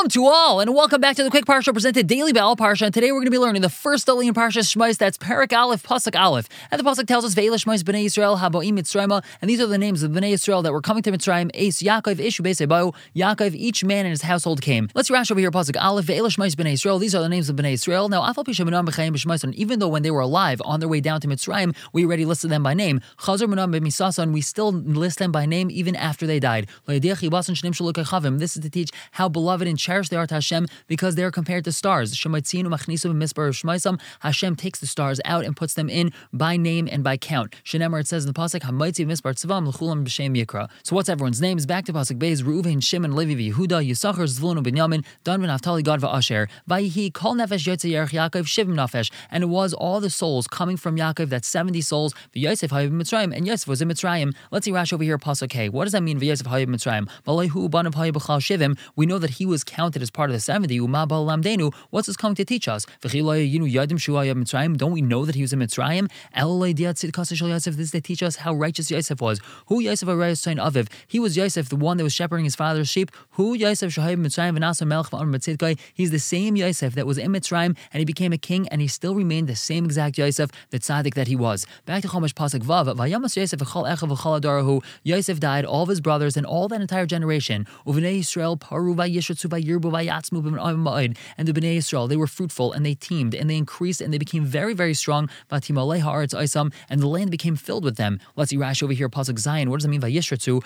Shalom to all, and welcome back to the Quick Parsha presented daily by Al Parsha. And today we're going to be learning the first Dali in Parsha Shmais. That's Perak Aleph, Pasuk Aleph. And the Pasuk tells us, Ve'ela Shmais Bnei Yisrael, Haboim Mitzrayim. And these are the names of Bnei Yisrael that were coming to Mitzrayim. Ace, Yaakov, Ishu, Beisebayu. Yaakov, each man in his household came. Let's rash over here, Pasuk Aleph, Ve'ela Shmais Bnei Yisrael. These are the names of Bnei Yisrael. Now, Afal Pishamanam B'chayim B'shmais. And even though when they were alive, on their way down to Mitzrayim, we already listed them by name. Chazar B'misasa, and we still list them by name even after they died. This is to teach how beloved and cherished they are to Hashem because they are compared to stars. Hashem takes the stars out and puts them in by name and by count. Shenemar, it says in the Pasuk, So what's everyone's names? Back to Pasuk Beis, Reuven, Shimon, Levi, Yehuda, Yisachar, Zvulun, Binyamin, Dan, Naftali, Gad, Asher. Vayihi, Kol Nefesh, Yotze, Yerech, Yaakov, Shivim, Nefesh. And it was all the souls coming from Yaakov, that's 70 souls, the Yosef, Hayib, Mitzrayim, and Yosef was in Mitzrayim. Let's see Rashi over here, Pasuk K. What does that mean, Yosef, Hayib, Mitzrayim? We know that he was counted as part of the 70. What's this coming to teach us? Don't we know that he was in Mitzrayim? This is to teach us how righteous Yosef was. Who Yosef son Aviv? He was Yosef, the one that was shepherding his father's sheep. Who Yosef Mitzrayim He's the same Yosef that was in Mitzrayim and he became a king and he still remained the same exact Yosef, the tzaddik that he was. Back to Chomash Pasuk Vav. Vayamas Yosef Yosef died, all of his brothers and all that entire generation. Uvnei Yisrael paru and the Bnei Yisrael, they were fruitful and they teamed and they increased and they became very, very strong. And the land became filled with them. Let's see Rashi over here, Pasuk Zayin. What does it mean? Shayu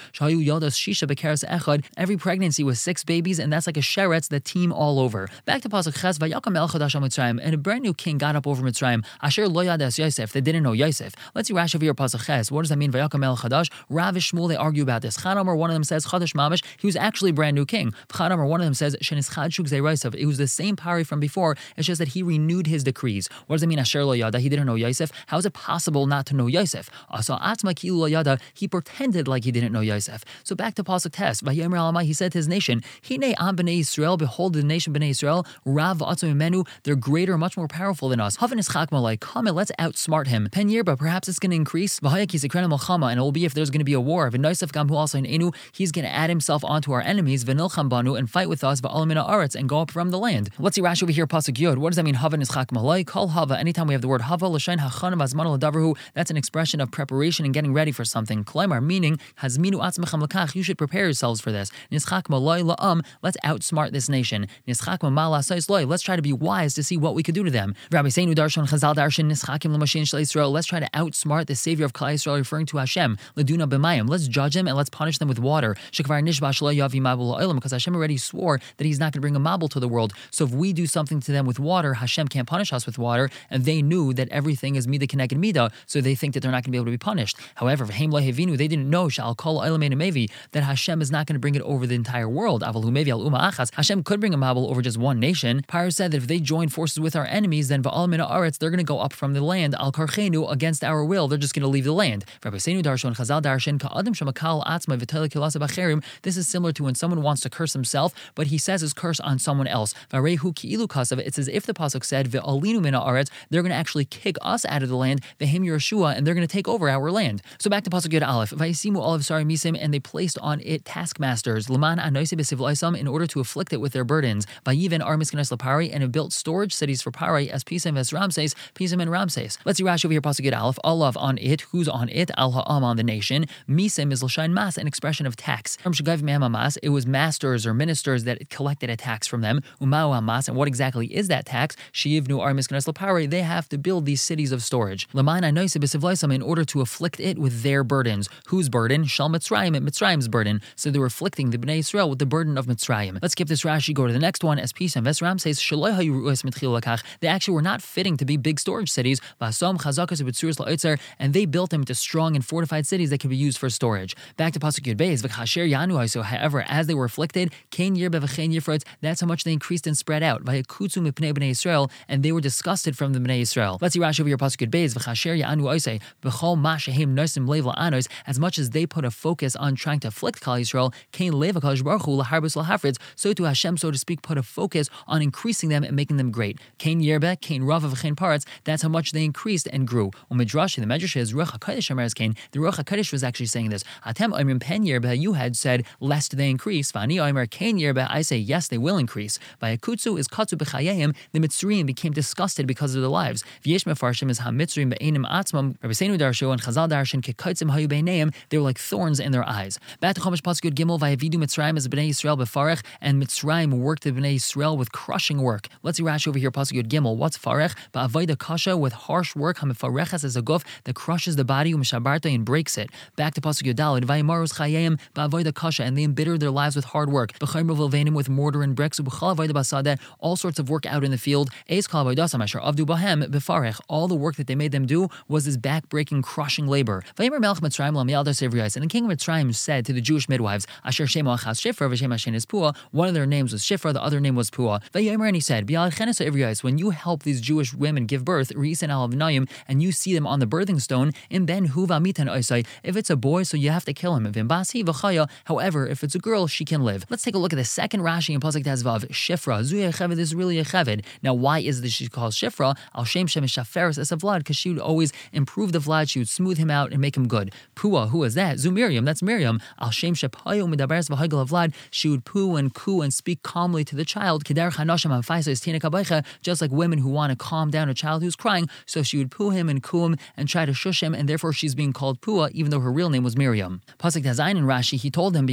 Shisha. Every pregnancy was six babies, and that's like a sheretz, the team all over. Back to Pasuk Ches, and a brand new king got up over Mitzrayim. Asher Yosef. They didn't know Yosef. Let's see Rashi over here, Pasuk Ches. What does that mean? Vayakam Chadash. Rav Shmuel, they argue about this. Chadamar, one of them says Chadash Mamish. He was actually brand new king. Chadamar, one of them says Zayraisov. It was the same pari from before. It's just that he renewed his decrees. What does it mean, Asher lo yada? He didn't know Yosef. How is it possible not to know Yosef? So atma ki lo yada. He pretended like he didn't know Yosef. So back to pasuk Tes. Vayomer alamai. He said to his nation, Hine am bnei Israel. Behold, the nation bnei Israel. Rav atzum menu. They're greater, much more powerful than us. Havan is chakmalai. Come and let's outsmart him. Pen year, but perhaps it's going to increase. Vahayaki sekrena malchama, and it will be if there's going to be a war. V'nosef gamhu also in enu. He's going to add himself onto our enemies. V'nilcham banu and fight with us. And go up from the land. Let's see Rashi over here, Pasuk Yod. What does that mean? Hava nischak malay. Call Hava. Anytime we have the word Hava, l'shain hachanam azman l'davarhu, that's an expression of preparation and getting ready for something. Klaimar, meaning, hazminu atzmechem lakach, you should prepare yourselves for this. Nischak malay la'am, let's outsmart this nation. Nischak mamala loy, let's try to be wise to see what we could do to them. Rabbi Seinu darshan chazal darshan nischakim l'mashin shel Yisrael, let's try to outsmart the savior of Klal Yisrael, referring to Hashem. Laduna b'mayim, let's judge him and let's punish them with water. Shekvar nishbash yavi mabul because Hashem already swore that he's not going to bring a mabul to the world. So if we do something to them with water, Hashem can't punish us with water, and they knew that everything is mida connected mida, so they think that they're not going to be able to be punished. However, they didn't know that Hashem is not going to bring it over the entire world. Hashem could bring a mabul over just one nation. Pyre said that if they join forces with our enemies, then aretz they're going to go up from the land al karchenu against our will. They're just going to leave the land. This is similar to when someone wants to curse himself, but he says his curse on someone else. It's as if the pasuk said. They're going to actually kick us out of the land. Vehim Yehoshua, and they're going to take over our land. So back to pasuk Yud Aleph. And they placed on it taskmasters. Laman in order to afflict it with their burdens. And it built storage cities for Pari as Pisam as Ramses, Pisam and Ramses. Let's see Rashi over here. Pasuk Yud Aleph. Olav on it. Who's on it? Al ha'am on the nation. Misim is l'shain mas, an expression of tax. From shagav mas, it was masters or ministers that collected a tax from them. Umau mas, and what exactly is that tax? Shiyivnu ar miskenes lapari. They have to build these cities of storage. Lamana in order to afflict it with their burdens. Whose burden? Shal Mitzrayim, and Mitzrayim's burden. So they're afflicting the Bnei Israel with the burden of Mitzrayim. Let's skip this Rashi, go to the next one. As Peace and Vesram says, they actually were not fitting to be big storage cities. And they built them into strong and fortified cities that could be used for storage. Back to Pasuk Yud Beis, however, as they were afflicted, that's how much they increased and spread out. And they were disgusted from the Bnei Israel. Let's see Rashi over your Pasuk Beis. V'chasher ya'anu oisei b'chol ma shehem nosim leiv la'anos. As much as they put a focus on trying to afflict Klal Yisrael, kain leiv hakadosh baruch hu laharbus lahafritz. So to Hashem, so to speak, put a focus on increasing them and making them great. Kain yerbe, kain rava v'chein parts. That's how much they increased and grew. Umidrashi, the medrash is ruach hakadosh amaris kain. The ruach hakadosh was actually saying this. Atem oimrim pen yerbe. You had said lest they increase. Vani oimer kain yerbe. I say yes, they will increase. By Akutsu is Katsu b'chayehim, the Mitzrayim became disgusted because of their lives. V'yesh mefarshim is ha-Mitzrayim be'enim atzmam, Rabbi Seinu darshu and Chazal darshan kekaitzim hayu beineim, they were like thorns in their eyes. Back to Chomesh Pasuk Gimel, Vayavidu Mitzrayim as Bnei Yisrael befarech, and Mitzrayim worked the Bnei Yisrael with crushing work. Let's see Rashi over here, Pasuk Gimel. What's farech? Ba'avoida kasha with harsh work, hamifareches as a guf that crushes the body, u'mishabarta and breaks it. Back to Pasuk Yodalid, Vayimarus chayim ba'avoida kasha, and they embittered their lives with hard work. B'chayim with mortar and bricks, all sorts of work out in the field. All the work that they made them do was this back-breaking, crushing labor. And the king of Mitzrayim said to the Jewish midwives, Asher. One of their names was Shifra, the other name was Pua. And he said, when you help these Jewish women give birth, and you see them on the birthing stone, in ben. If it's a boy, so you have to kill him. However, if it's a girl, she can live. Let's take a look at the second Rashi in Pasuk Tazvav. Shifra. Zuya Cheved is really a Cheved. Now, why is this she called Shifra? Al Shem Shem Shaferis as a Vlad, because she would always improve the Vlad, she would smooth him out and make him good. Pua, who is that? Zu Miriam, that's Miriam. Al Shem Shepayo Midaberes V'Hagal Vlad, she would poo and coo and speak calmly to the child. Kedar Chanasham Hafaisa is Tina Kabaicha, just like women who want to calm down a child who's crying. So she would poo him and coo him and try to shush him, and therefore she's being called Pua, even though her real name was Miriam. Pasuk Tazayin and Rashi, he told him,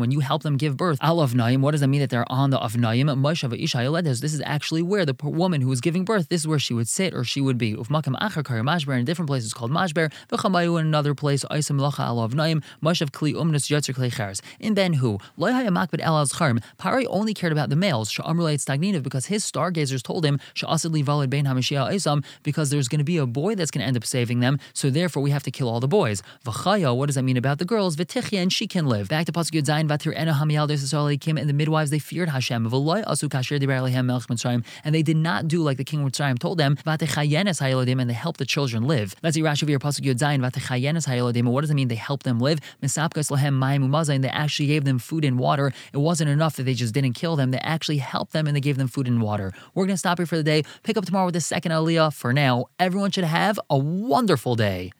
when you help them give birth, Al Avnaim, what does that mean that they're on the Avnaim? This is actually where the woman who was giving birth, this is where she would sit or she would be. Ufmakam Achar Mashber, in different places called Mashber, V'chamayu in another place, Isam Lacha Al Avnaim, Mashav Kli Umnus Yotzer Kli Chers. In Ben Hu, Loihaya Makbet El Azcharm, Pari only cared about the males, Sha'amrulay Stagninav, because his stargazers told him, Sha'asidli Valid Bein HaMashiach Isam, because there's going to be a boy that's going to end up saving them, so therefore we have to kill all the boys. V'chaya, what does that mean about the girls? V'tichya, and she can live. Back to Pasuk Yud Zayin, Vatir Hamiyal came and the midwives, they feared Hashem. And they did not do like the king of Mitzrayim told them, and they helped the children live. See Rashi here, Pasuk Yud Zayin, what does it mean they helped them live? Mayim they actually gave them food and water. It wasn't enough that they just didn't kill them, they actually helped them and they gave them food and water. We're going to stop here for the day, pick up tomorrow with the second Aliyah. For now, everyone should have a wonderful day.